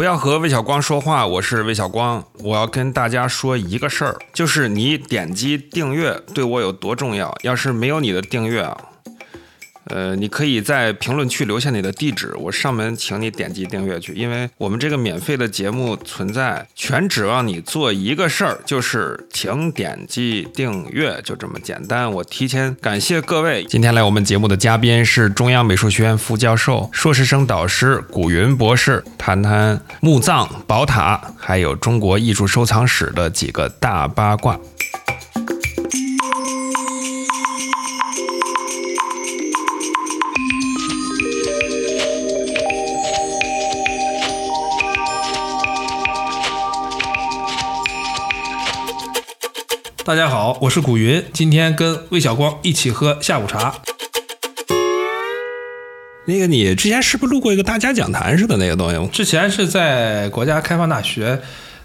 不要和魏小光说话，我是魏小光。我要跟大家说一个事儿，就是你点击订阅对我有多重要。要是没有你的订阅啊。呃，你可以在评论区留下你的地址，我上门请你点击订阅去。因为我们这个免费的节目存在，全指望你做一个事儿，就是请点击订阅，就这么简单。我提前感谢各位。今天来我们节目的嘉宾是中央美术学院副教授、硕士生导师古云博士，谈谈墓葬、宝塔，还有中国艺术收藏史的几个大八卦。大家好，我是古云，今天跟魏小光一起喝下午茶。那个，你之前是不是录过一个大家讲坛似的那个东西？之前是在国家开放大学，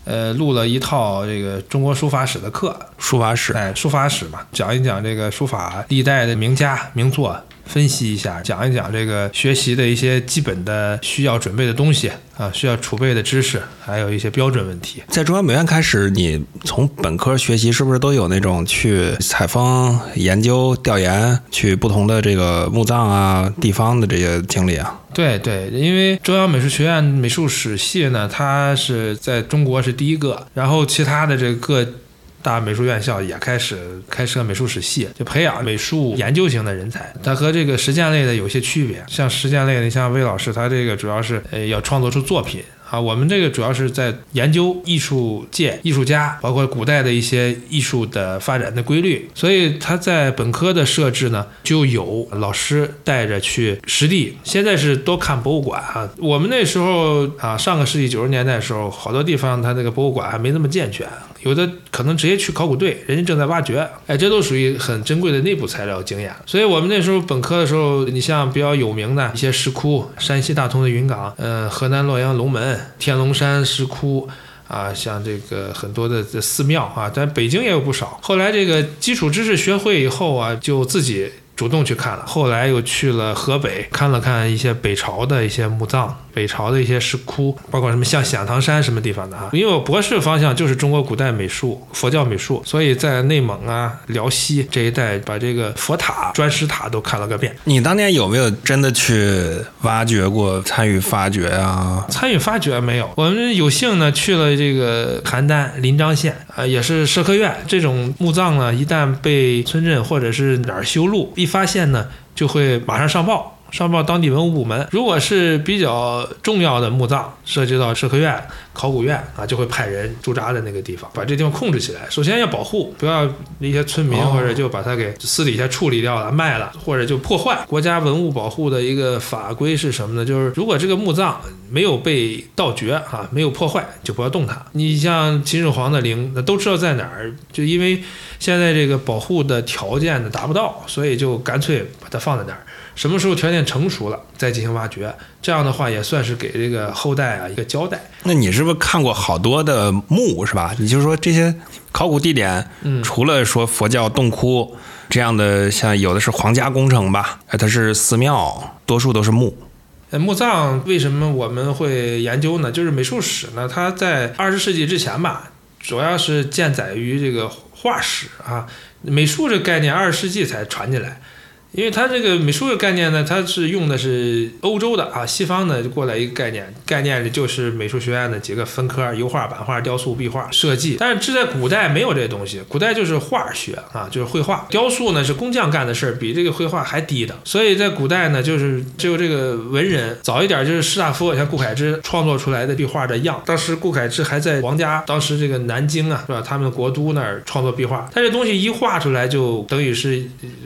呃，录了一套这个中国书法史的课，书法史，哎，书法史嘛，讲一讲这个书法历代的名家名作。分析一下，讲一讲这个学习的一些基本的需要准备的东西啊，需要储备的知识，还有一些标准问题。在中央美院开始，你从本科学习是不是都有那种去采风、研究、调研，去不同的这个墓葬啊、地方的这些经历啊？对对，因为中央美术学院美术史系呢，它是在中国是第一个，然后其他的这个。大美术院校也开始开设美术史系，就培养美术研究型的人才。它和这个实践类的有些区别，像实践类的，像魏老师，他这个主要是呃要创作出作品。啊，我们这个主要是在研究艺术界、艺术家，包括古代的一些艺术的发展的规律，所以他在本科的设置呢，就有老师带着去实地。现在是多看博物馆啊，我们那时候啊，上个世纪九十年代的时候，好多地方它那个博物馆还没那么健全，有的可能直接去考古队，人家正在挖掘，哎，这都属于很珍贵的内部材料经验。所以我们那时候本科的时候，你像比较有名的一些石窟，山西大同的云冈，呃，河南洛阳龙门。天龙山石窟啊，像这个很多的寺庙啊，但北京也有不少。后来这个基础知识学会以后啊，就自己。主动去看了，后来又去了河北，看了看一些北朝的一些墓葬，北朝的一些石窟，包括什么像响堂山什么地方的哈。因为我博士方向就是中国古代美术、佛教美术，所以在内蒙啊、辽西这一带，把这个佛塔、砖石塔都看了个遍。你当年有没有真的去挖掘过、参与发掘啊？参与发掘没有，我们有幸呢去了这个邯郸临漳县啊，也是社科院这种墓葬呢，一旦被村镇或者是哪儿修路。一发现呢，就会马上上报。上报当地文物部门，如果是比较重要的墓葬，涉及到社科院、考古院啊，就会派人驻扎在那个地方，把这地方控制起来。首先要保护，不要那些村民或者就把它给私底下处理掉了、卖了，或者就破坏。国家文物保护的一个法规是什么呢？就是如果这个墓葬没有被盗掘啊，没有破坏，就不要动它。你像秦始皇的陵，那都知道在哪儿，就因为现在这个保护的条件呢达不到，所以就干脆把它放在那儿。什么时候条件成熟了，再进行挖掘，这样的话也算是给这个后代啊一个交代。那你是不是看过好多的墓是吧？你就说这些考古地点，除了说佛教洞窟这样的，像有的是皇家工程吧，哎，它是寺庙，多数都是墓。墓葬为什么我们会研究呢？就是美术史呢，它在二十世纪之前吧，主要是建载于这个画史啊，美术这概念二十世纪才传进来。因为它这个美术的概念呢，它是用的是欧洲的啊，西方呢就过来一个概念，概念里就是美术学院的几个分科：油画、版画、雕塑、壁画、设计。但是这在古代没有这些东西，古代就是画学啊，就是绘画。雕塑呢是工匠干的事儿，比这个绘画还低的。所以在古代呢，就是只有这个文人，早一点就是士大夫，像顾恺之创作出来的壁画的样。当时顾恺之还在皇家，当时这个南京啊，是吧？他们国都那儿创作壁画，他这东西一画出来，就等于是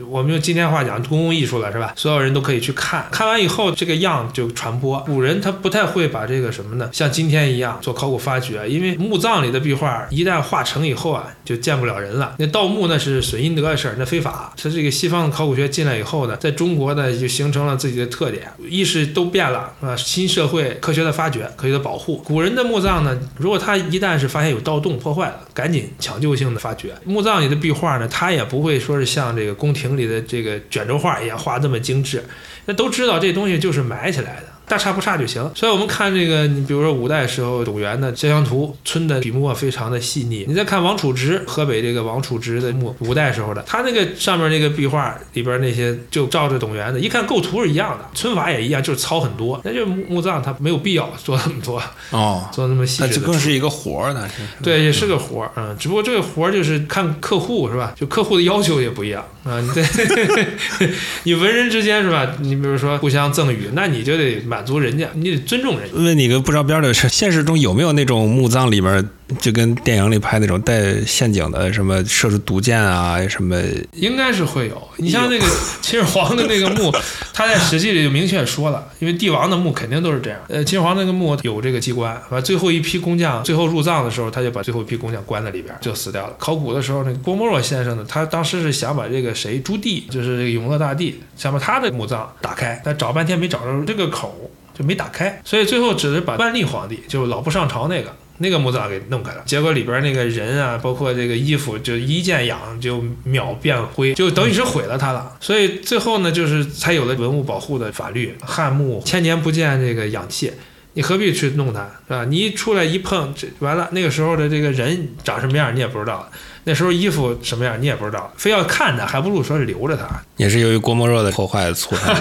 我们用今天话讲。公共艺术了是吧？所有人都可以去看看完以后，这个样就传播。古人他不太会把这个什么呢？像今天一样做考古发掘，因为墓葬里的壁画一旦画成以后啊，就见不了人了。那盗墓那是损阴德的事儿，那非法。他这个西方的考古学进来以后呢，在中国呢就形成了自己的特点，意识都变了啊。新社会科学的发掘，科学的保护。古人的墓葬呢，如果他一旦是发现有盗洞破坏了，赶紧抢救性的发掘。墓葬里的壁画呢，他也不会说是像这个宫廷里的这个卷轴。画一样画这么精致，那都知道这东西就是埋起来的大差不差就行。所以我们看这个，你比如说五代时候董源的肖像图，皴的笔墨非常的细腻。你再看王楚直，河北这个王楚直的墓，五代时候的，他那个上面那个壁画里边那些就照着董源的，一看构图是一样的，皴法也一样，就是糙很多。那就墓墓葬它没有必要 做那么多，哦，做那么细致那的处理。这更是一个活儿呢，是对，也是个活儿，嗯，只不过这个活儿就是看客户是吧？就客户的要求也不一样啊。你 对，你文人之间是吧？你比如说互相赠予，那你就得满足人家，你得尊重人家。问你个不着边的事，现实中有没有那种墓葬里边就跟电影里拍那种带陷阱的，什么射出毒箭啊，什么应该是会有。你像那个 秦始皇的那个墓，他在《史记》里就明确说了，因为帝王的墓肯定都是这样。呃，秦始皇那个墓有这个机关，完最后一批工匠最后入葬的时候，他就把最后一批工匠关在里边，就死掉了。考古的时候，那个郭沫若先生呢，他当时是想把这个谁朱棣，就是这个永乐大帝，想把他的墓葬打开，但找半天没找着这个口，就没打开，所以最后只是把万历皇帝，就是老不上朝那个。那个墓葬给弄开了，结果里边那个人啊，包括这个衣服，就一见氧就秒变灰，就等于是毁了它了。所以最后呢，就是才有了文物保护的法律。汉墓千年不见这个氧气，你何必去弄它，是吧？你一出来一碰，这完了，那个时候的这个人长什么样你也不知道，那时候衣服什么样你也不知道，非要看它，还不如说是留着它。也是由于郭沫若的破坏促成的。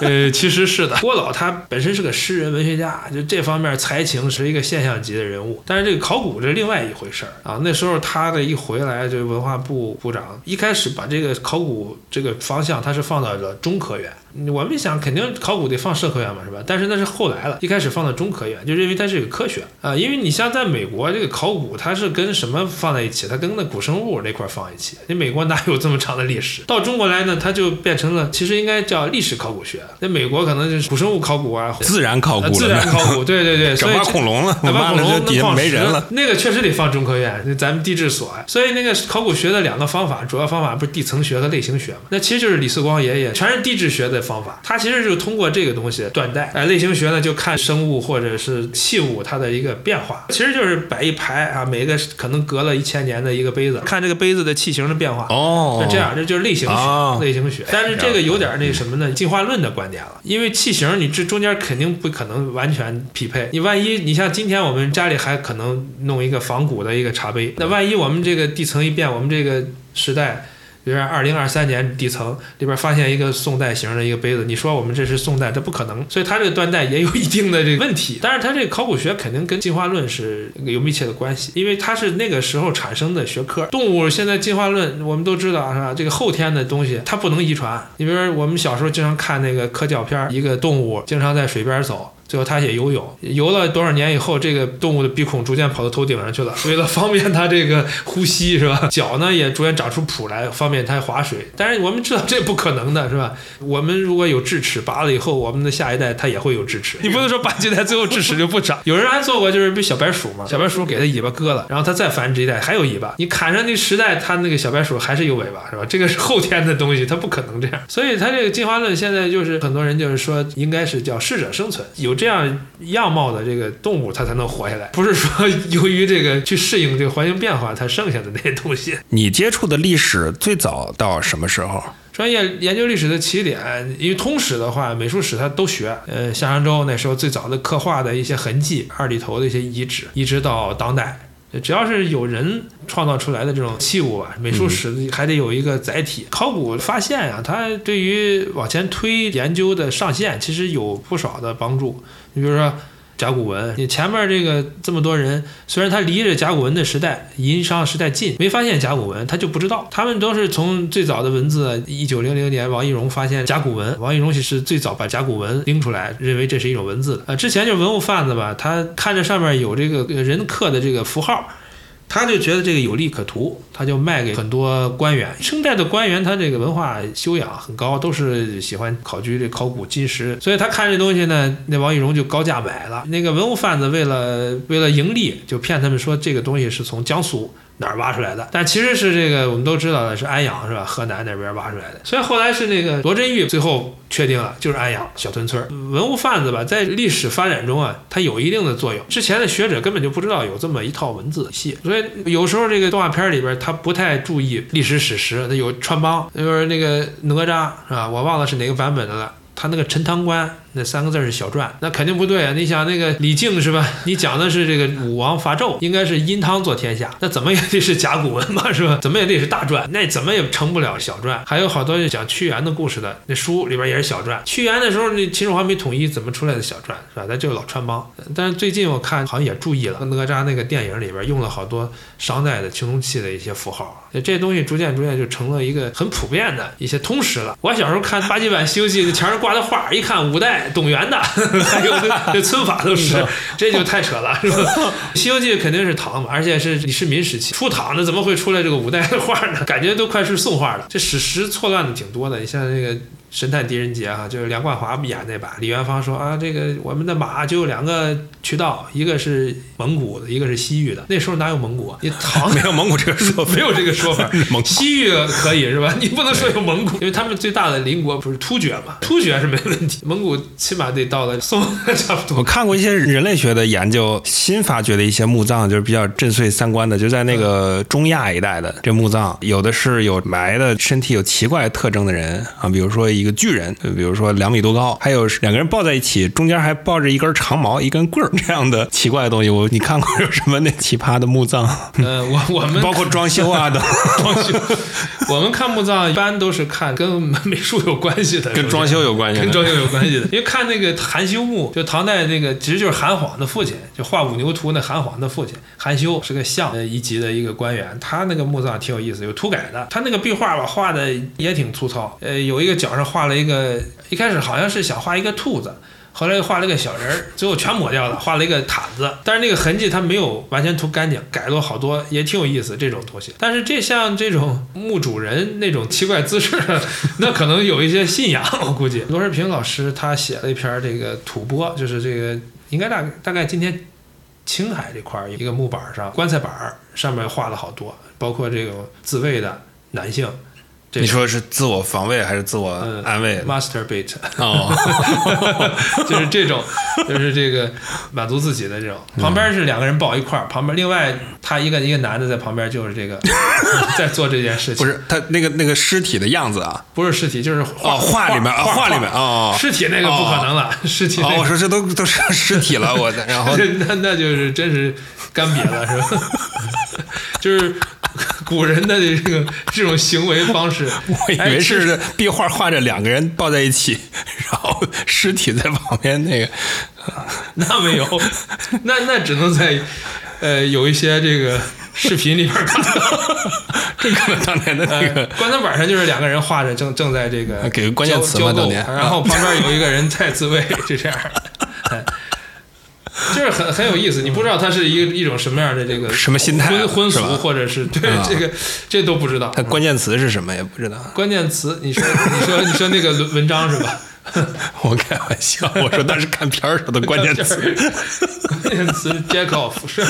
呃，其实是的，郭老他本身是个诗人、文学家，就这方面才情是一个现象级的人物。但是这个考古这是另外一回事儿啊。那时候他的一回来，这个文化部部长一开始把这个考古这个方向，他是放到了中科院。我们想肯定考古得放社科院嘛，是吧？但是那是后来了，一开始放到中科院，就认为它是个科学啊。因为你像在美国，这个考古它是跟什么放在一起？它跟那古生物那块儿放一起。那美国哪有这么长的历史？到中国来呢，它就变成了，其实应该叫历史考古学。那美国可能就是古生物考古啊，自然考古了，然考古，对 对对，所整以恐龙了，恐龙这底下没人了。那个确实得放中科院，那咱们地质所。所以那个考古学的两个方法，主要方法不是地层学和类型学嘛？那其实就是李四光爷爷全是地质学的方法，他其实就是通过这个东西断代。哎，类型学呢就看生物或者是器物它的一个变化，其实就是摆一排啊，每个可能隔了一千年的一个杯子，看这个杯子的器型的变化。哦，是这样，这就是类型学，哦类型学。但是这个有点那什么呢？进化论的观点了，因为器型你这中间肯定不可能完全匹配。你万一你像今天我们家里还可能弄一个仿古的一个茶杯，那万一我们这个地层一变，我们这个时代。比如说，二零二三年地层里边发现一个宋代型的一个杯子，你说我们这是宋代，这不可能，所以它这个断代也有一定的这个问题。但是它这个考古学肯定跟进化论是有密切的关系，因为它是那个时候产生的学科。动物现在进化论我们都知道是吧？这个后天的东西它不能遗传。你比如说我们小时候经常看那个科教片，一个动物经常在水边走。最后它也游泳，游了多少年以后，这个动物的鼻孔逐渐跑到头顶上去了，为了方便它这个呼吸，是吧？脚呢也逐渐长出蹼来，方便它划水。但是我们知道这不可能的，是吧？我们如果有智齿拔了以后，我们的下一代它也会有智齿。你不能说拔几代最后智齿就不长。有人还做过，就是被小白鼠嘛，小白鼠给它尾巴割了，然后它再繁殖一代还有尾巴。你砍上那十代，它那个小白鼠还是有尾巴，是吧？这个是后天的东西，它不可能这样。所以它这个进化论现在就是很多人就是说，应该是叫适者生存，有这样样貌的这个动物它才能活下来，不是说 由于这个去适应这个环境变化，它剩下的那些东西。你接触的历史最早到什么时候？专业研究历史的起点，因为通史的话，美术史它都学。呃，夏商周那时候最早的刻画的一些痕迹，二里头的一些遗址，一直到当代。只要是有人创造出来的这种器物啊，美术史还得有一个载体。考古发现啊、它对于往前推研究的上限，其实有不少的帮助。你比如说。甲骨文，你前面这个这么多人，虽然他离着甲骨文的时代、殷商时代近，没发现甲骨文，他就不知道。他们都是从最早的文字，一九零零年王懿荣发现甲骨文，王懿荣是最早把甲骨文拎出来，认为这是一种文字。呃，之前就是文物贩子吧，他看着上面有这个人刻的这个符号。他就觉得这个有利可图，他就卖给很多官员。清代的官员，他这个文化修养很高，都是喜欢考据这考古金石，所以他看这东西呢，那王懿荣就高价买了。那个文物贩子为了为了盈利，就骗他们说这个东西是从江苏哪儿挖出来的，但其实是这个我们都知道的是安阳是吧？河南那边挖出来的。所以后来是那个罗振玉最后确定了，就是安阳小屯村文物贩子吧，在历史发展中啊，它有一定的作用。之前的学者根本就不知道有这么一套文字系，所以有时候这个动画片里边他不太注意历史史实，他有穿帮，就是那个哪吒是吧？我忘了是哪个版本的了。他那个陈塘关那三个字是小篆，那肯定不对啊！你想那个李靖是吧？你讲的是这个武王伐纣，应该是殷汤做天下，那怎么也得是甲骨文嘛，是吧？怎么也得是大篆，那怎么也成不了小篆。还有好多讲屈原的故事的，那书里边也是小篆。屈原的时候，那秦始皇没统一，怎么出来的小篆是吧？那就是老穿帮。但是最近我看好像也注意了，哪吒那个电影里边用了好多商代的青铜器的一些符号，这东西逐渐逐渐就成了一个很普遍的一些通识了。我小时候看八几版《西游记》，墙上挂的画，一看五代董源的，还有这这皴法都是，这就太扯了，是吧？《西游记》肯定是唐嘛，而且是李世民时期出唐的，怎么会出来这个五代的画呢？感觉都快是宋画了。这史实错乱的挺多的，你像那个。神探狄仁杰哈，就是梁冠华演那版。李元芳说啊，这个我们的马就有两个渠道，一个是蒙古的，一个是西域的。那时候哪有蒙古啊？你 唐没有蒙古这个说法，没有这个说法。西域可以是吧？你不能说有蒙古，因为他们最大的邻国不是突厥嘛？突厥是没问题，蒙古起码得到了宋差不多。我看过一些人类学的研究，新发掘的一些墓葬就是比较震碎三观的，就在那个中亚一带的这墓葬，有的是有埋的身体有奇怪特征的人啊，比如说一。一个巨人，比如说两米多高，还有两个人抱在一起，中间还抱着一根长矛、一根棍儿这样的奇怪的东西。我你看过有什么那奇葩的墓葬？呃，我我们包括装修啊的 装修。我们看墓葬一般都是看跟美术有关系的，跟装修有关系，跟装修有关系的。因为看那个韩修墓，就唐代那个其实就是韩晃的父亲，就画五牛图那韩晃的父亲韩修是个相一级的一个官员，他那个墓葬挺有意思，有涂改的。他那个壁画吧画的也挺粗糙，呃，有一个角上。画了一个，一开始好像是想画一个兔子，后来又画了一个小人儿，最后全抹掉了，画了一个毯子。但是那个痕迹它没有完全涂干净，改了好多，也挺有意思这种东西。但是这像这种墓主人那种奇怪姿势，那可能有一些信仰，我估计。罗世平老师他写了一篇这个吐蕃，就是这个应该大大概今天青海这块一个木板上棺材板上面画了好多，包括这个自卫的男性。你说是自我防卫还是自我安慰？Masturbate 哦，就是这种，就是这个满足自己的这种。旁边是两个人抱一块儿，旁边另外他一个一个男的在旁边，就是这个 在做这件事情。不是他那个那个尸体的样子啊？不是尸体，就是哦画里面画里面哦，尸体那个不可能了，尸体。哦，我说这都都是尸体了，我然后 那那就是真是干瘪了，是吧？就是古人的这个这种行为方式，我以为是壁画画着两个人抱在一起，然后尸体在旁边那个，那没有，那那只能在呃有一些这个视频里边看到，这个当年的那个棺材板上就是两个人画着正正在这个给个关键词嘛，当年，然后旁边有一个人在自慰，就这样。就是很很有意思，你不知道他是一个一种什么样的这个什么心态，婚婚俗或者是对这个这都不知道。他关键词是什么也不知道。关键词，你说你说 你说那个文文章是吧？我开玩笑，我说那是看片儿上的关键词。关键词 jack off 是，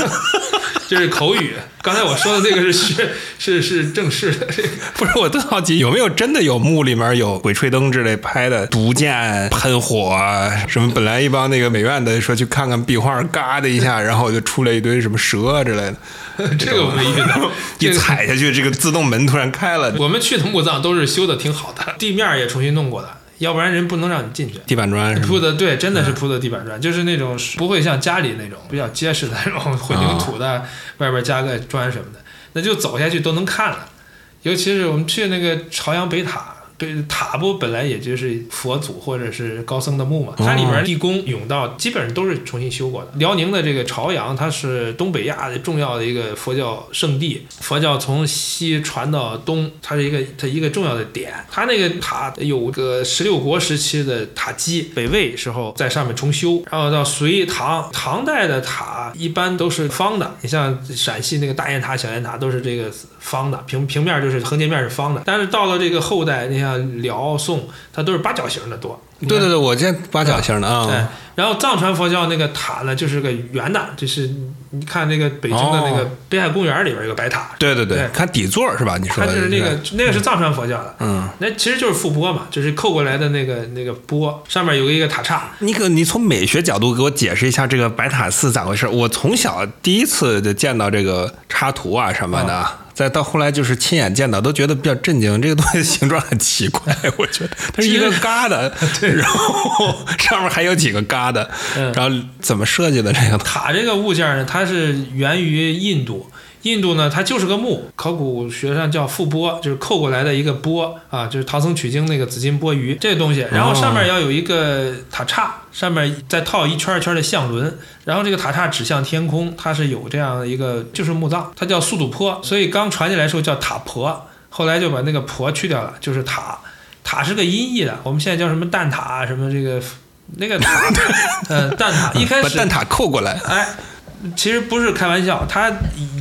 这是口语。刚才我说的这个是 是是是正式的。不是，我特好奇，有没有真的有墓里面有鬼吹灯之类拍的，毒箭喷火啊什么？本来一帮那个美院的说去看看壁画，嘎的一下，然后就出来一堆什么蛇啊之类的。这个我没遇到，一踩下去，这个自动门突然开了。我们去的墓葬都是修的挺好的，地面也重新弄过的。要不然人不能让你进去。地板砖铺的对，真的是铺的地板砖，就是那种不会像家里那种比较结实的那种混凝土的，外边加个砖什么的，那就走下去都能看了。尤其是我们去那个朝阳北塔。对塔不本来也就是佛祖或者是高僧的墓嘛，它里面地宫甬道基本上都是重新修过的。辽宁的这个朝阳，它是东北亚的重要的一个佛教圣地，佛教从西传到东，它是一个它一个重要的点。它那个塔有个十六国时期的塔基，北魏时候在上面重修，然后到隋唐唐代的塔一般都是方的，你像陕西那个大雁塔、小雁塔都是这个方的，平平面就是横截面是方的。但是到了这个后代，你像辽宋，它都是八角形的多。对对对，我见八角形的啊。然后藏传佛教那个塔呢，就是个圆的，就是你看那个北京的那个北海公园里边有个白塔。对对对，看底座是吧？你说它就是那个那个是藏传佛教的，嗯，那其实就是覆钵嘛，就是扣过来的那个那个钵，上面有一个塔刹。你可你从美学角度给我解释一下这个白塔寺咋回事？我从小第一次就见到这个插图啊什么的。再到后来就是亲眼见到，都觉得比较震惊。这个东西形状很奇怪，我觉得它是一个疙瘩，对，然后 上面还有几个疙瘩，嗯然后怎么设计的这个？塔这个物件呢，它是源于印度。印度呢，它就是个木，考古学上叫覆钵，就是扣过来的一个钵啊，就是唐僧取经那个紫金钵盂这个东西。然后上面要有一个塔刹，上面再套一圈一圈的象轮，然后这个塔刹指向天空，它是有这样的一个，就是墓葬，它叫速度坡，所以刚传进来的时候叫塔婆，后来就把那个婆去掉了，就是塔。塔是个音译的，我们现在叫什么蛋塔，什么这个那个塔，呃，蛋塔一开始把蛋挞扣过来，哎，其实不是开玩笑，它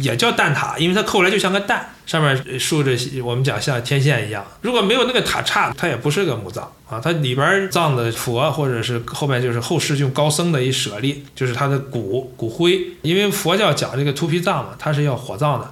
也叫蛋塔，因为它扣来就像个蛋，上面竖着我们讲像天线一样。如果没有那个塔刹，它也不是个墓葬啊，它里边葬的佛或者是后面就是后世用高僧的一舍利，就是他的骨骨灰，因为佛教讲这个秃皮葬嘛，它是要火葬的。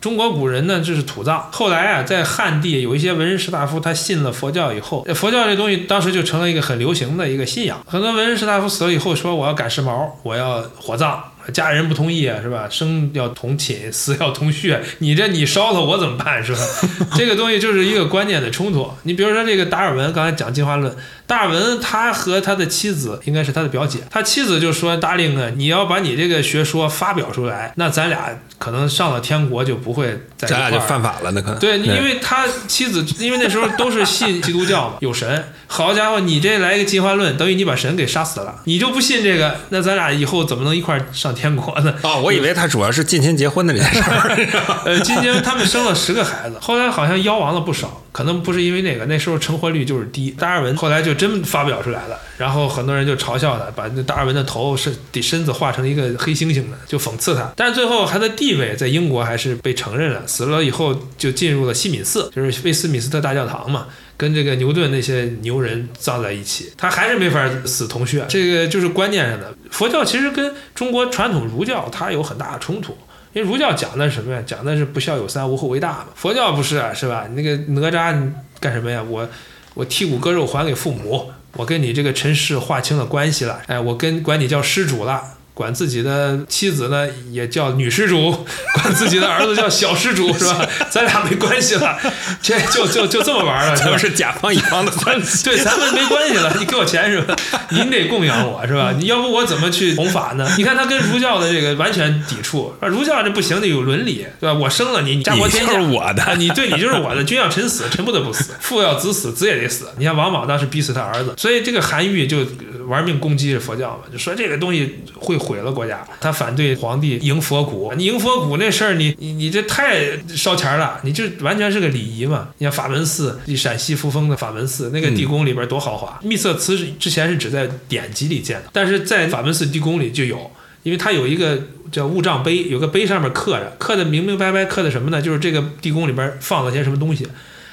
中国古人呢，这是土葬。后来啊，在汉地有一些文人士大夫，他信了佛教以后，佛教这东西当时就成了一个很流行的一个信仰。很多文人士大夫死了以后，说我要赶时髦，我要火葬，家人不同意啊，是吧？生要同寝，死要同穴，你这你烧了我怎么办，是吧？这个东西就是一个观念的冲突。你比如说这个达尔文，刚才讲进化论，达尔文他和他的妻子应该是他的表姐，他妻子就说：“达令啊，你要把你这个学说发表出来，那咱俩可能上了天国就不会在咱俩就犯法了，那可能对，因为他妻子，因为那时候都是信基督教嘛，有神。好家伙，你这来一个进化论，等于你把神给杀死了。你就不信这个，那咱俩以后怎么能一块儿上天国呢？哦，我以为他主要是近亲结婚的这件事儿。呃，今年他们生了十个孩子，后来好像夭亡了不少，可能不是因为那个，那时候成活率就是低。达尔文后来就真发表出来了，然后很多人就嘲笑他，把那达尔文的头身的身子画成一个黑猩猩的，就讽刺他。但是最后他的地位在英国还是被承认了，死了以后就进入了西敏寺，就是威斯敏斯特大教堂嘛。跟这个牛顿那些牛人葬在一起，他还是没法死同穴，这个就是观念上的。佛教其实跟中国传统儒教它有很大的冲突，因为儒教讲的是什么呀？讲的是不孝有三，无后为大嘛。佛教不是啊，是吧？那个哪吒干什么呀？我我剔骨割肉还给父母，我跟你这个尘世划清了关系了，哎，我跟管你叫施主了。管自己的妻子呢也叫女施主，管自己的儿子叫小施主，是吧？咱俩没关系了，这就就就这么玩了，是吧咱们？是甲方乙方的关系。对，咱们没关系了，你给我钱是吧？您得供养我是吧？你要不我怎么去弘法呢？你看他跟儒教的这个完全抵触，啊儒教这不行，得有伦理，对吧？我生了你，你家国天下，你就是我的啊你对你就是我的，君要臣死，臣不得不死，父要子死，子也得死。你看王莽当时逼死他儿子，所以这个韩愈就呃玩命攻击佛教嘛，就说这个东西会毁了国家，他反对皇帝迎佛骨，你迎佛骨那事儿，你你你这太烧钱了，你这完全是个礼仪嘛。你像法门寺，陕西扶风的法门寺，那个地宫里边多豪华，密册词是之前是只在典籍里见的，但是在法门寺地宫里就有。因为它有一个叫物障碑，有个碑上面刻着，刻的明明白白，刻的什么呢？就是这个地宫里边放了些什么东西，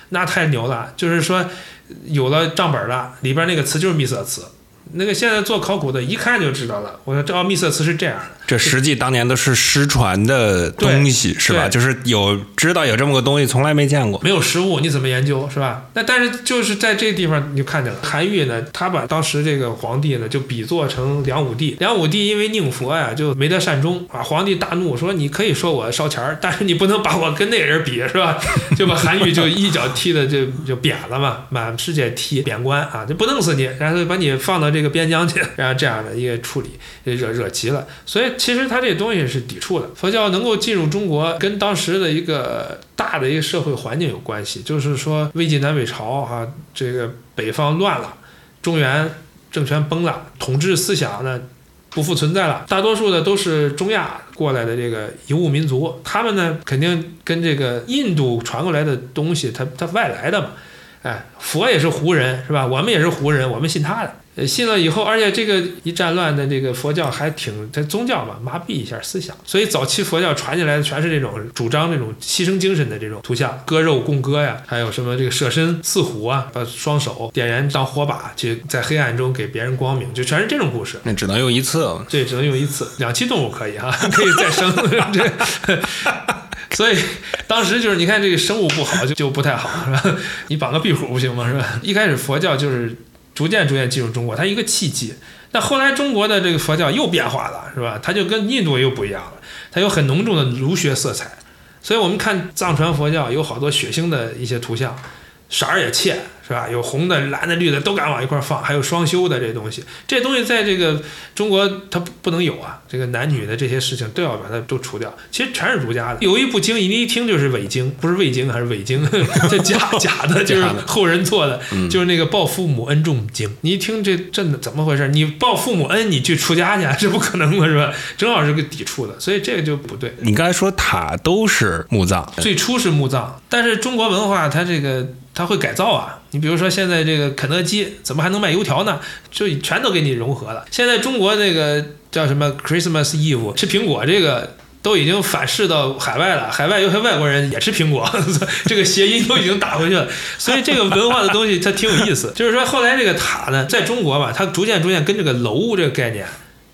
那太牛了。就是说有了账本了，里边那个瓷就是密色词。那个现在做考古的，一看就知道了。我说这奥秘色词是这样的。这实际当年都是失传的东西，是吧？就是有知道有这么个东西，从来没见过。没有实物，你怎么研究是吧？那但是就是在这地方你就看见了，韩愈呢，他把当时这个皇帝呢就比作成梁武帝。梁武帝因为宁佛呀就没得善终啊，皇帝大怒说你可以说我烧钱儿，但是你不能把我跟那人比是吧？就把韩愈就一脚踢的就就扁了嘛，满世界踢贬官啊，就不弄死你，然后就把你放到这个边疆去，然后这样的一个处理，惹惹急了。所以其实他这东西是抵触的。佛教能够进入中国，跟当时的一个大的一个社会环境有关系，就是说魏晋南北朝啊，这个北方乱了，中原政权崩了，统治思想呢不复存在了，大多数的都是中亚过来的这个游牧民族，他们呢肯定跟这个印度传过来的东西，它它外来的嘛。哎，佛也是胡人是吧？我们也是胡人，我们信他的。呃，信了以后，而且这个一战乱的这个佛教还挺，这宗教嘛，麻痹一下思想。所以早期佛教传进来的全是这种主张这种牺牲精神的这种图像，割肉供割呀，还有什么这个舍身饲虎啊，把双手点燃当火把，去在黑暗中给别人光明，就全是这种故事。那只能用一次。对只能用一次，两栖动物可以哈、可以再生。这，所以当时就是你看这个生物不好就就不太好是吧？你绑个壁虎不行吗？是吧？一开始佛教就是逐渐逐渐进入中国，它一个契机。但后来中国的这个佛教又变化了，是吧？它就跟印度又不一样了，它有很浓重的儒学色彩。所以我们看藏传佛教有好多血腥的一些图像，色儿也欠，是吧？有红的、蓝的、绿的都敢往一块儿放，还有双休的这东西，这些东西在这个中国它不不能有啊，这个男女的这些事情都要把它都除掉。其实全是儒家的，有一部经，你一听就是伪经，不是伪经还是伪经，这假 假的，就是后人做的，就是那个报父母恩重经。你一听这这怎么回事？你报父母恩，你去出家去，这不可能的是吧？正好是个抵触的，所以这个就不对。你刚才说塔都是墓葬，最初是墓葬，但是中国文化它这个它会改造啊。你比如说现在这个肯德基怎么还能卖油条呢？就全都给你融合了。现在中国那个叫什么 Christmas Eve 吃苹果这个。都已经反噬到海外了，海外有些外国人也吃苹果，这个谐音都已经打回去了。所以这个文化的东西它挺有意思。就是说后来这个塔呢，在中国吧，它逐渐逐渐跟这个楼这个概念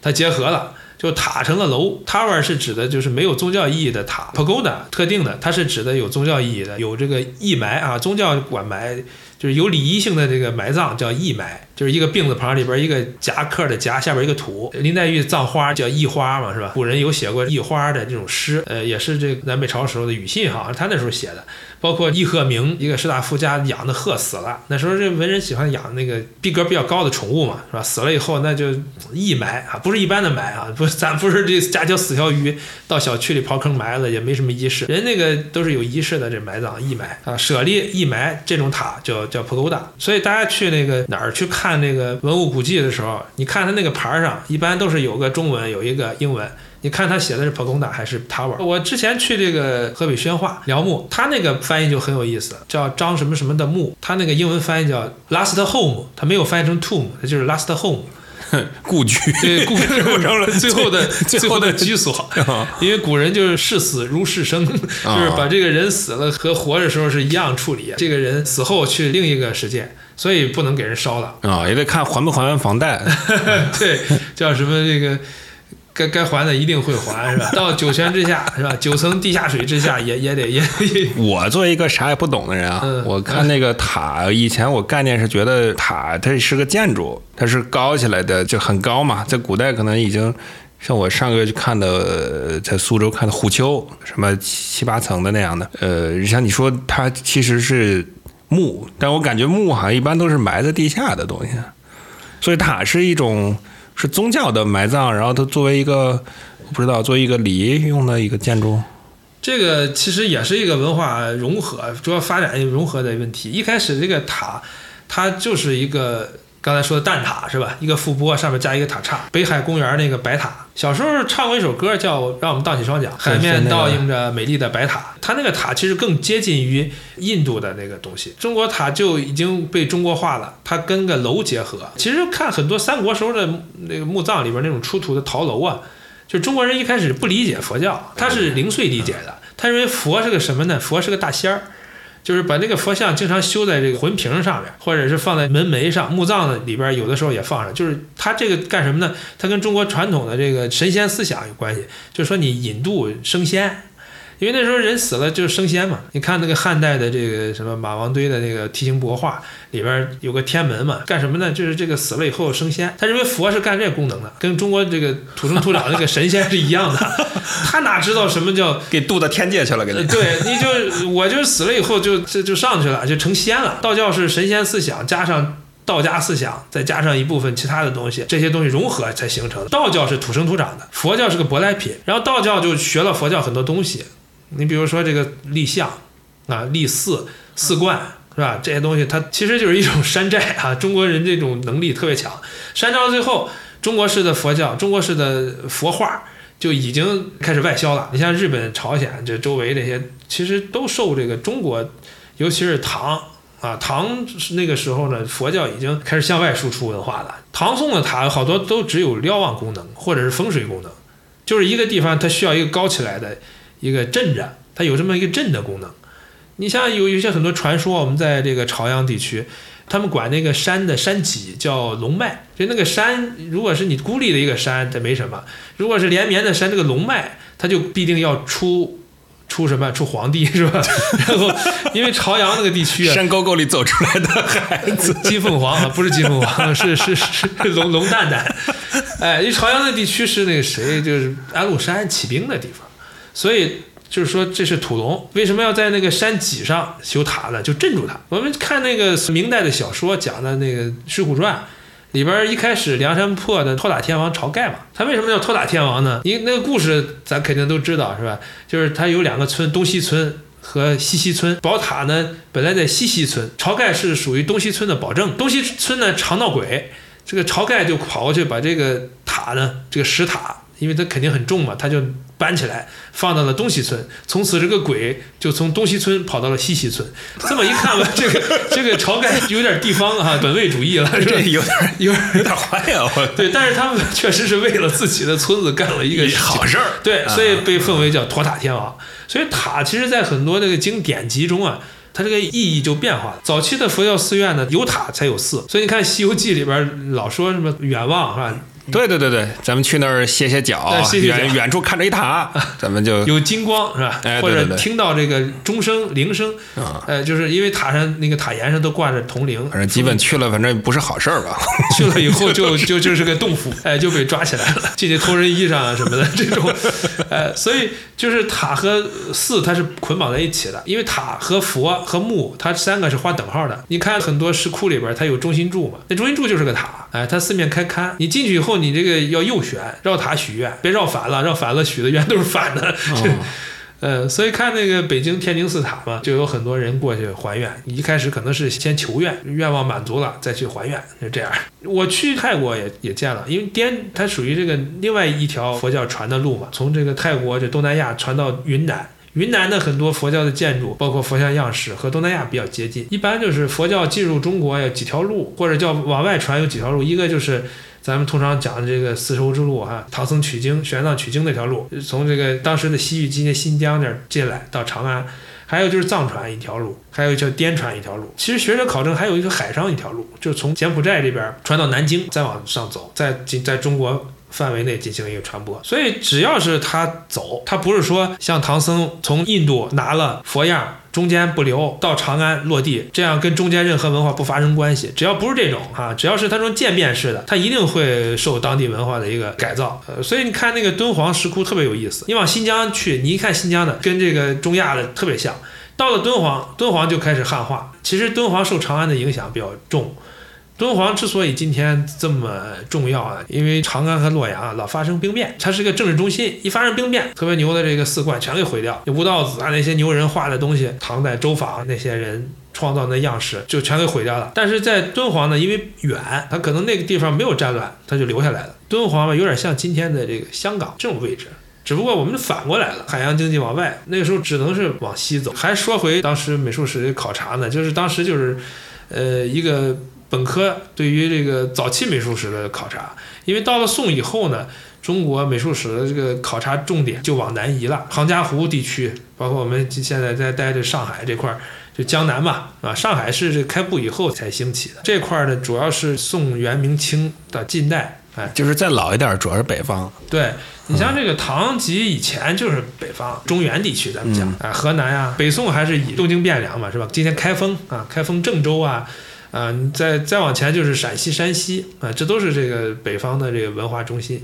它结合了。就塔成了楼，tower 是指的就是没有宗教意义的塔，pagoda 特定的，它是指的有宗教意义的，有这个义埋啊，宗教管埋，就是有礼仪性的这个埋葬叫义埋，就是一个病字旁里边一个夹克的夹，下边一个土。林黛玉葬花叫义花嘛，是吧？古人有写过义花的这种诗，呃，也是这南北朝时候的语信哈，他那时候写的。包括易鹤鸣，一个士大夫家养的鹤死了，那时候这文人喜欢养那个逼格比较高的宠物嘛，是吧？死了以后那就义埋啊，不是一般的埋啊，不，咱不是这家条死条鱼到小区里刨坑埋了，也没什么仪式，人那个都是有仪式的，这埋葬义埋啊，舍利义埋这种塔叫叫 pagoda，所以大家去那个哪儿去看那个文物古迹的时候，你看它那个牌上一般都是有个中文，有一个英文。你看他写的是 pagoda 还是 tower？我之前去这个河北宣化辽墓，他那个翻译就很有意思，叫张什么什么的墓，他那个英文翻译叫 last home，他没有翻译成 tomb，他就是 last home，故居，对，故居成了 最后的最后的居所。因为古人就是视死如视生，就是把这个人死了和活着时候是一样处理，这个人死后去另一个世界，所以不能给人烧了啊，也得看还不还完房贷。对，叫什么这个。该该还的一定会还，是吧？到九泉之下，是吧？九层地下水之下，也也得也。我作为一个啥也不懂的人啊，我看那个塔，以前我概念是觉得塔它是个建筑，它是高起来的，就很高嘛。在古代可能已经像我上个月去看的，在苏州看的虎丘，什么七八层的那样的。呃，像你说它其实是墓，但我感觉墓好像一般都是埋在地下的东西，所以塔是一种。是宗教的埋葬，然后它作为一个不知道作为一个礼仪用的一个建筑，这个其实也是一个文化融合，主要发展融合的问题。一开始这个塔，它就是一个。刚才说的蛋塔是吧？一个覆钵上面加一个塔刹。北海公园那个白塔，小时候唱过一首歌叫《让我们荡起双桨》，海面倒映着美丽的白塔。它那个塔其实更接近于印度的那个东西，中国塔就已经被中国化了。它跟个楼结合。其实看很多三国时候的那个墓葬里边那种出土的陶楼啊，就中国人一开始不理解佛教，他是零碎理解的，他认为佛是个什么呢？佛是个大仙儿。就是把那个佛像经常修在这个魂瓶上面，或者是放在门楣上，墓葬的里边有的时候也放上。就是它这个干什么呢？它跟中国传统的这个神仙思想有关系。就是说你引渡升仙。因为那时候人死了就是升仙嘛，你看那个汉代的这个什么马王堆的那个梯形帛画里边有个天门嘛，干什么呢？就是这个死了以后升仙。他认为佛是干这功能的，跟中国这个土生土长那个神仙是一样的。他哪知道什么叫给渡到天界去了？给你对，你就我就死了以后就就就上去了，就成仙了。道教是神仙思想加上道家思想，再加上一部分其他的东西，这些东西融合才形成的。道教是土生土长的，佛教是个舶来品。然后道教就学了佛教很多东西。你比如说这个立像，啊，立寺、寺观，是吧？这些东西它其实就是一种山寨啊。中国人这种能力特别强，山寨到最后，中国式的佛教、中国式的佛画就已经开始外销了。你像日本、朝鲜这周围这些，其实都受这个中国，尤其是唐啊，唐那个时候呢，佛教已经开始向外输出文化了。唐宋的塔好多都只有瞭望功能或者是风水功能，就是一个地方它需要一个高起来的。一个镇着，它有这么一个镇的功能。你像有有些很多传说，我们在这个朝阳地区，他们管那个山的山脊叫龙脉。就那个山，如果是你孤立的一个山，这没什么；如果是连绵的山，这个龙脉，它就必定要出出什么？出皇帝是吧？然后因为朝阳那个地区啊，山沟沟里走出来的孩子，金凤凰啊，不是金凤凰，是是是龙龙蛋蛋。哎，因为朝阳那地区是那个谁，就是安禄山起兵的地方。所以就是说这是土龙，为什么要在那个山脊上修塔呢？就镇住它。我们看那个明代的小说讲的那个《水浒传》。里边一开始梁山泊的托塔天王晁盖嘛，他为什么叫托塔天王呢？因那个故事咱肯定都知道是吧？就是他有两个村，东西村和西西村。宝塔呢本来在西西村，晁盖是属于东西村的保证。东西村呢常闹鬼，这个晁盖就跑过去把这个塔呢，这个石塔，因为它肯定很重嘛，他就。搬起来放到了东西村，从此这个鬼就从东西村跑到了西西村。这么一看吧，这个这个晁盖有点地方啊，本位主义了，这有点有点有点坏呀！对，但是他们确实是为了自己的村子干了一个好事儿，对，所以被奉为叫托塔天王。所以塔其实，在很多那个经典籍中啊，它这个意义就变化了。早期的佛教寺院呢，有塔才有寺，所以你看《西游记》里边老说什么远望啊。对对对对，咱们去那儿歇歇脚，远远处看着一塔，咱们就有金光是吧？哎或者听到这个钟声铃声，呃，就是因为塔上那个塔檐上都挂着铜铃。反正基本去了，反正不是好事儿吧？去了以后就 就就是个洞府，哎，就被抓起来了，进去偷人衣裳啊什么的这种，呃，所以就是塔和寺它是捆绑在一起的，因为塔和佛和木它三个是画等号的。你看很多石窟里边它有中心柱嘛，那中心柱就是个塔，哎，它四面开龛，你进去以后。你这个要右旋绕塔许愿，别绕反了，绕反了许的愿都是反的。呃，所以看那个北京天宁寺塔嘛，就有很多人过去还愿。一开始可能是先求愿，愿望满足了再去还愿，就这样。我去泰国也也见了，因为滇它属于这个另外一条佛教传的路嘛，从这个泰国这东南亚传到云南。云南的很多佛教的建筑，包括佛像样式，和东南亚比较接近。一般就是佛教进入中国有几条路，或者叫往外传有几条路，一个就是。咱们通常讲的这个丝绸之路哈，唐僧取经、玄奘取经那条路，从这个当时的西域今天新疆那儿进来到长安，还有就是藏传一条路，还有叫滇传一条路。其实学者考证还有一个海上一条路，就是从柬埔寨这边传到南京，再往上走，在进在中国范围内进行一个传播。所以只要是他走，他不是说像唐僧从印度拿了佛样。中间不留到长安落地，这样跟中间任何文化不发生关系。只要不是这种哈，只要是它说渐变式的，它一定会受当地文化的一个改造。呃，所以你看那个敦煌石窟特别有意思。你往新疆去，你一看新疆的跟这个中亚的特别像。到了敦煌，敦煌就开始汉化。其实敦煌受长安的影响比较重。敦煌之所以今天这么重要啊，因为长安和洛阳啊老发生兵变，它是个政治中心，一发生兵变，特别牛的这个寺观全给毁掉，吴道子啊那些牛人画的东西，唐代周访那些人创造那样式就全给毁掉了。但是在敦煌呢，因为远，它可能那个地方没有战乱，它就留下来了。敦煌嘛，有点像今天的这个香港这种位置，只不过我们反过来了，海洋经济往外，那个时候只能是往西走。还说回当时美术史的考察呢，就是当时就是，呃，一个。本科对于这个早期美术史的考察，因为到了宋以后呢，中国美术史的这个考察重点就往南移了。杭嘉湖地区，包括我们现在在待的上海这块儿，就江南嘛，啊，上海市这开埠以后才兴起的这块儿呢，主要是宋元明清的近代，哎，就是再老一点，主要是北方。对你像这个唐及以前就是北方中原地区，咱们讲啊，河南呀，北宋还是以东京汴梁嘛，是吧？今天开封啊，开封郑州啊。啊，再再往前就是陕西、山西啊，这都是这个北方的这个文化中心。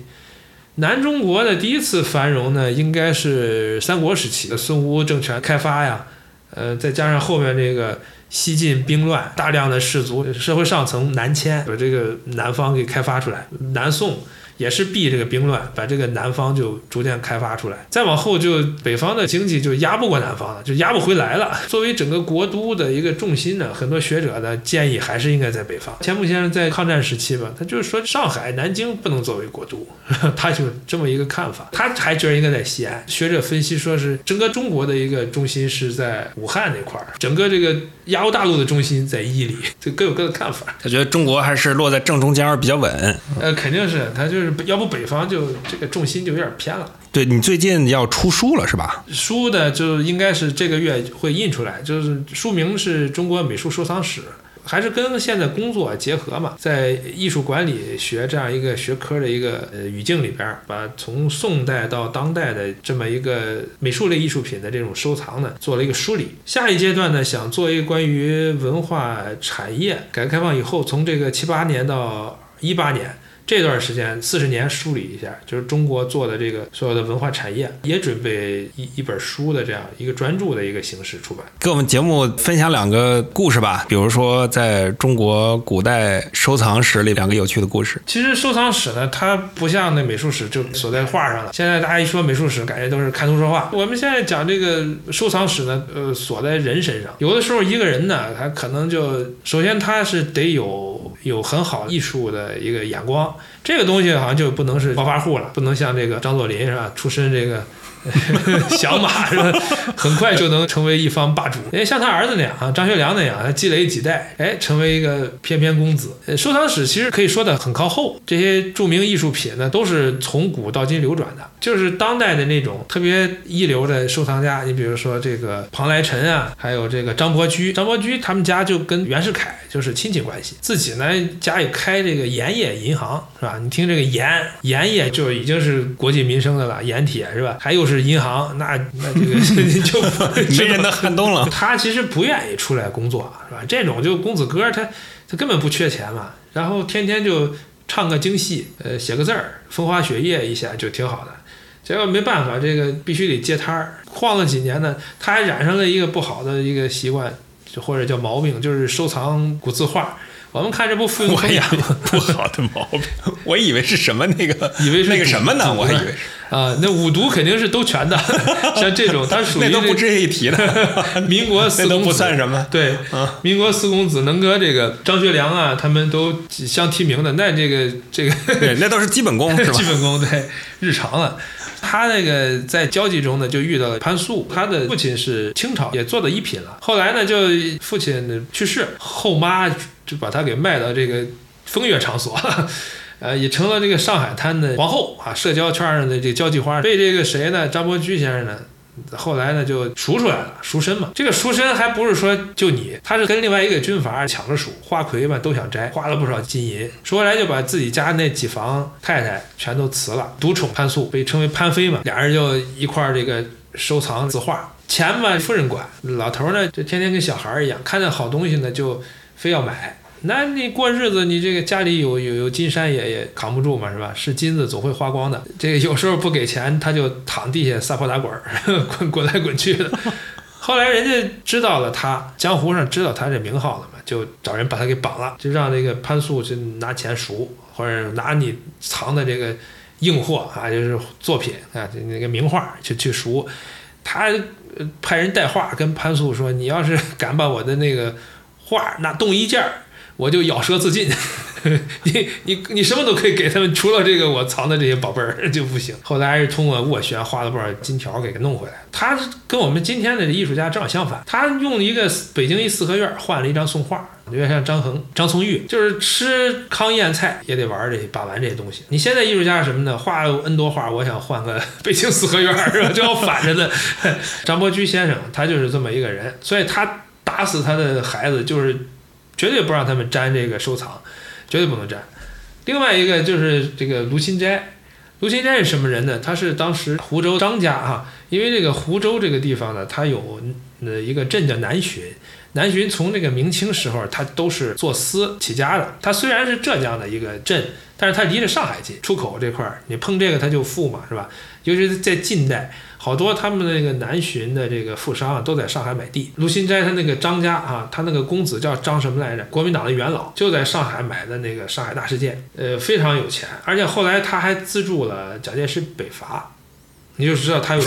南中国的第一次繁荣呢，应该是三国时期的孙吴政权开发呀，呃，再加上后面这个西晋兵乱，大量的士族、社会上层南迁，把这个南方给开发出来。南宋。也是避这个兵乱，把这个南方就逐渐开发出来。再往后，就北方的经济就压不过南方了，就压不回来了。作为整个国都的一个重心呢，很多学者呢建议还是应该在北方。钱穆先生在抗战时期吧，他就是说上海、南京不能作为国都，他就这么一个看法。他还觉得应该在西安。学者分析说是整个中国的一个中心是在武汉那块儿，整个这个亚欧大陆的中心在伊犁，就各有各的看法。他觉得中国还是落在正中间比较稳。呃，肯定是，他就是。要不北方就这个重心就有点偏了。对你最近要出书了是吧？书的就应该是这个月会印出来，就是书名是中国美术收藏史。还是跟现在工作结合嘛，在艺术管理学这样一个学科的一个呃语境里边，把从宋代到当代的这么一个美术类艺术品的这种收藏呢，做了一个梳理。下一阶段呢，想做一个关于文化产业改革开放以后，从这个七八年到一八年。这段时间四十年梳理一下，就是中国做的这个所有的文化产业，也准备一一本书的这样一个专注的一个形式出版。给我们节目分享两个故事吧，比如说在中国古代收藏史里两个有趣的故事。其实收藏史呢，它不像那美术史就锁在画上了。现在大家一说美术史，感觉都是看图说话。我们现在讲这个收藏史呢，呃，锁在人身上。有的时候一个人呢，他可能就首先他是得有有很好艺术的一个眼光，这个东西好像就不能是暴发户了，不能像这个张作霖是吧，出身这个。小马是吧？很快就能成为一方霸主。哎，像他儿子那样啊，张学良那样，他积累几代，哎，成为一个翩翩公子。收藏史其实可以说的很靠后，这些著名艺术品呢，都是从古到今流转的。就是当代的那种特别一流的收藏家，你比如说这个庞来臣啊，还有这个张伯驹。张伯驹他们家就跟袁世凯就是亲戚关系，自己呢家里开这个盐业银行是吧？你听这个盐盐业就已经是国计民生的了，盐铁是吧？还有是银行，那那这个 就没人能撼动了。他其实不愿意出来工作是吧？这种就公子哥他他根本不缺钱嘛，然后天天就唱个京戏，呃，写个字儿，风花雪月一下就挺好的。结果没办法，这个必须得接摊儿，晃了几年呢，他还染上了一个不好的一个习惯，或者叫毛病，就是收藏古字画。我们看这部《富蕴风雅》不好的毛病，我以为是什么那个，以为是那个什么呢？我还以为是啊，那五毒肯定是都全的，像这种，它 属于那都不值一提的。民国四公子不算什么，对，民国四公子能跟这个张学良啊，他们都相提名的，那这个这个，对，那都是基本功，是吧？基本功对，日常了。他那个在交际中呢，就遇到了潘素，他的父亲是清朝也做的一品了。后来呢，就父亲去世，后妈就把他给卖到这个风月场所，呃，也成了这个上海滩的皇后啊，社交圈上的这个交际花，被这个谁呢？张伯驹先生呢？后来呢，就赎出来了，赎身嘛。这个赎身还不是说就你，他是跟另外一个军阀抢着赎，花魁嘛都想摘，花了不少金银。说来就把自己家那几房太太全都辞了，独宠潘素，被称为潘妃嘛。俩人就一块儿这个收藏字画，钱嘛夫人管，老头呢就天天跟小孩儿一样，看见好东西呢就非要买。那你过日子，你这个家里有有有金山也也扛不住嘛，是吧？是金子总会花光的。这个有时候不给钱，他就躺地下撒泼打滚儿，滚滚来滚去的。后来人家知道了他，江湖上知道他这名号了嘛，就找人把他给绑了，就让这个潘素去拿钱赎，或者拿你藏的这个硬货啊，就是作品啊，那个名画去去赎。他派人带话跟潘素说：“你要是敢把我的那个画那动一件儿。”我就咬舌自尽，你你你什么都可以给他们，除了这个我藏的这些宝贝儿就不行。后来还是通过斡旋花了不少金条给弄回来。他跟我们今天的艺术家正好相反，他用一个北京一四合院换了一张宋画，有点像张衡、张聪玉，就是吃糠咽菜也得玩这把玩这些东西。你现在艺术家什么的，画 N 多画，我想换个 北京四合院是吧？正好反着的。张伯驹先生他就是这么一个人，所以他打死他的孩子就是。绝对不让他们沾这个收藏，绝对不能沾。另外一个就是这个卢芹斋，卢芹斋是什么人呢？他是当时湖州张家哈，因为这个湖州这个地方呢，它有呃一个镇叫南浔，南浔从那个明清时候，它都是做丝起家的。它虽然是浙江的一个镇，但是它离着上海近，出口这块儿你碰这个它就富嘛，是吧？尤其是在近代。好多他们那个南浔的这个富商啊，都在上海买地。卢芹斋他那个张家啊，他那个公子叫张什么来着？国民党的元老，就在上海买的那个上海大世界，呃，非常有钱。而且后来他还资助了蒋介石北伐，你就知道他有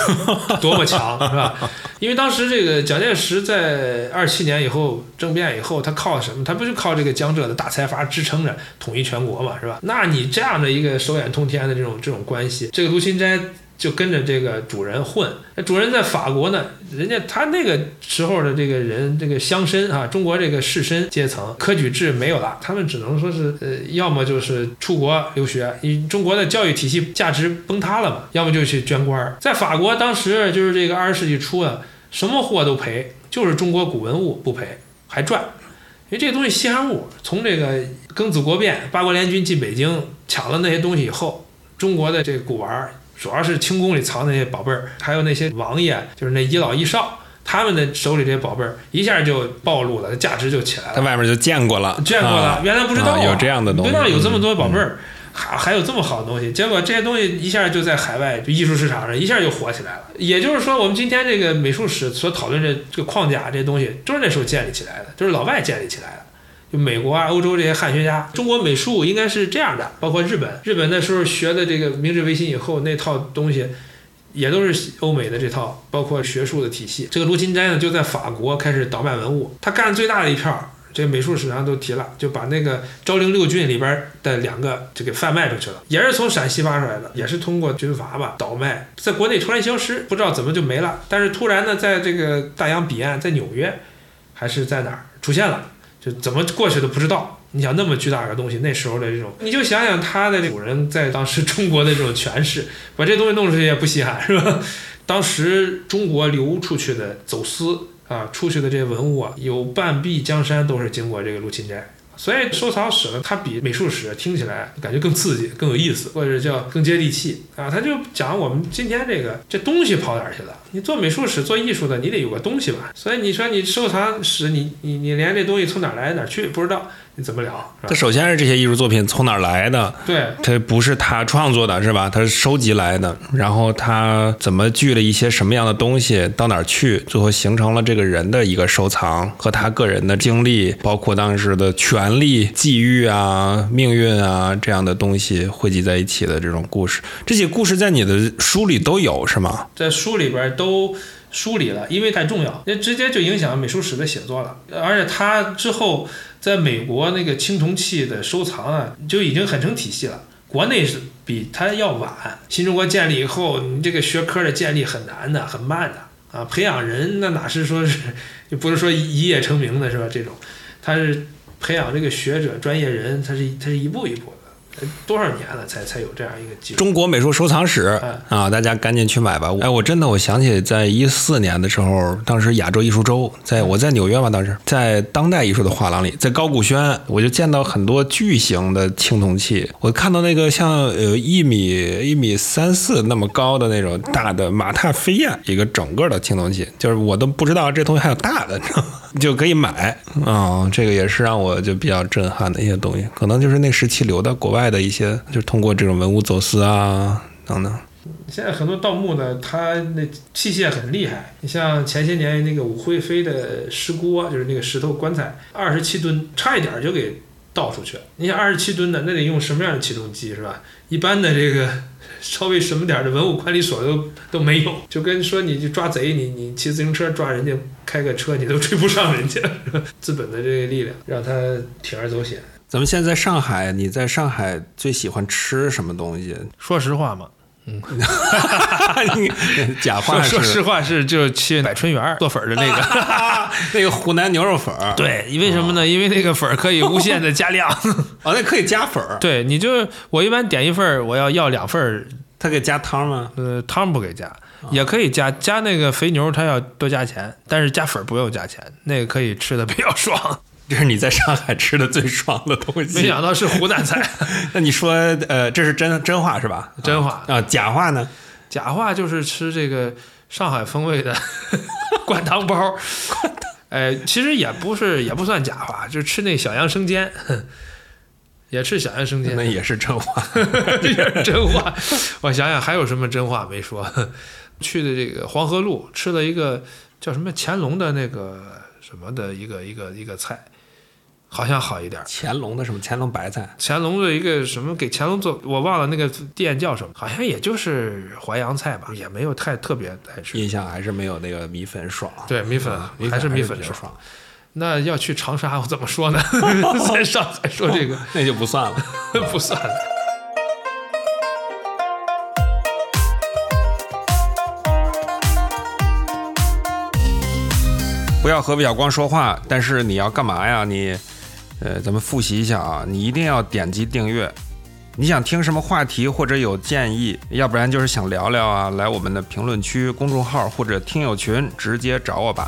多么强，是吧？因为当时这个蒋介石在二七年以后政变以后，他靠什么？他不就靠这个江浙的大财阀支撑着统一全国嘛，是吧？那你这样的一个手眼通天的这种这种关系，这个卢芹斋。就跟着这个主人混，那主人在法国呢，人家他那个时候的这个人，这个乡绅啊，中国这个士绅阶层，科举制没有了，他们只能说是，呃，要么就是出国留学，你中国的教育体系价值崩塌了嘛，要么就去捐官。在法国当时就是这个二十世纪初啊，什么货都赔，就是中国古文物不赔还赚，因为这个东西稀罕物，从这个庚子国变，八国联军进北京抢了那些东西以后，中国的这古玩儿。主要是清宫里藏那些宝贝儿，还有那些王爷，就是那一老一少，他们的手里这些宝贝儿一下就暴露了，价值就起来了。在外面就见过了，见过了，原来不知道有这样的东西，不知道有这么多宝贝儿。还还有这么好的东西，结果这些东西一下就在海外就艺术市场上一下就火起来了。也就是说，我们今天这个美术史所讨论的这个框架这些东西，都是那时候建立起来的，就是老外建立起来的。就美国啊、欧洲这些汉学家，中国美术应该是这样的，包括日本，日本那时候学的这个明治维新以后那套东西，也都是欧美的这套，包括学术的体系。这个卢芹斋呢，就在法国开始倒卖文物，他干最大的一票，这美术史上都提了，就把那个昭陵六骏里边的两个就给贩卖出去了，也是从陕西挖出来的，也是通过军阀吧倒卖，在国内突然消失，不知道怎么就没了。但是突然呢，在这个大洋彼岸，在纽约还是在哪儿出现了。就怎么过去都不知道。你想那么巨大的东西，那时候的这种，你就想想他的古人在当时中国的这种权势，把这东西弄出去也不稀罕，是吧？当时中国流出去的走私啊，出去的这些文物啊，有半壁江山都是经过这个卢芹斋。所以收藏史呢，它比美术史听起来感觉更刺激、更有意思，或者叫更接地气啊。他就讲我们今天这个这东西跑哪儿去了？你做美术史、做艺术的，你得有个东西吧。所以你说你收藏史，你你你连这东西从哪儿来哪儿去不知道。你怎么聊？他首先是这些艺术作品从哪儿来的？对，他不是他创作的，是吧？他是收集来的。然后他怎么聚了一些什么样的东西到哪儿去？最后形成了这个人的一个收藏和他个人的经历，包括当时的权力、际遇啊、命运啊这样的东西汇集在一起的这种故事。这些故事在你的书里都有是吗？在书里边都梳理了，因为太重要，那直接就影响美术史的写作了。而且他之后。在美国那个青铜器的收藏啊，就已经很成体系了。国内是比它要晚。新中国建立以后，你这个学科的建立很难的，很慢的啊。培养人那哪是说是，就不是说一夜成名的是吧？这种，它是培养这个学者、专业人，它是它是一步一步的。多少年了才才有这样一个机会？中国美术收藏史啊，大家赶紧去买吧！哎，我真的我想起在一四年的时候，当时亚洲艺术周，在我在纽约嘛，当时在当代艺术的画廊里，在高古轩，我就见到很多巨型的青铜器。我看到那个像呃一米一米三四那么高的那种大的马踏飞燕，一个整个的青铜器，就是我都不知道这东西还有大的，你知道吗？就可以买啊，这个也是让我就比较震撼的一些东西，可能就是那时期留到国外的一些，就是通过这种文物走私啊等等。现在很多盗墓呢，它那器械很厉害。你像前些年那个武惠妃的石锅，就是那个石头棺材，二十七吨，差一点就给盗出去了。你想二十七吨的，那得用什么样的起重机是吧？一般的这个。稍微什么点的文物管理所都都没有，就跟说你去抓贼，你你骑自行车抓人家开个车，你都追不上人家。资本的这个力量让他铤而走险。咱们现在上海，你在上海最喜欢吃什么东西？说实话嘛，嗯，假话。说实话是就去百春园做粉的那个，那个湖南牛肉粉。对，为什么呢？因为那个粉可以无限的加量。哦，那可以加粉。对，你就我一般点一份，我要要两份。他给加汤吗？呃，汤不给加，也可以加加那个肥牛，他要多加钱，但是加粉不用加钱，那个可以吃的比较爽。这是你在上海吃的最爽的东西。没想到是湖南菜。那你说，呃，这是真真话是吧？真话啊，假话呢？假话就是吃这个上海风味的 灌汤包。哎，其实也不是，也不算假话，就是吃那小杨生煎。也吃小杨生煎，那也是真话，也是真话。我想想还有什么真话没说？去的这个黄河路吃了一个叫什么乾隆的那个什么的一个一个一个菜，好像好一点。乾隆的什么？乾隆白菜？乾隆的一个什么？给乾隆做，我忘了那个店叫什么，好像也就是淮扬菜吧，也没有太特别爱吃。印象还是没有那个米粉爽。对，米粉还是米粉爽。那要去长沙，我怎么说呢？在上海说这个，那就不算了，不算了。不要和魏小光说话，但是你要干嘛呀？你，呃，咱们复习一下啊，你一定要点击订阅。你想听什么话题或者有建议，要不然就是想聊聊啊，来我们的评论区、公众号或者听友群直接找我吧。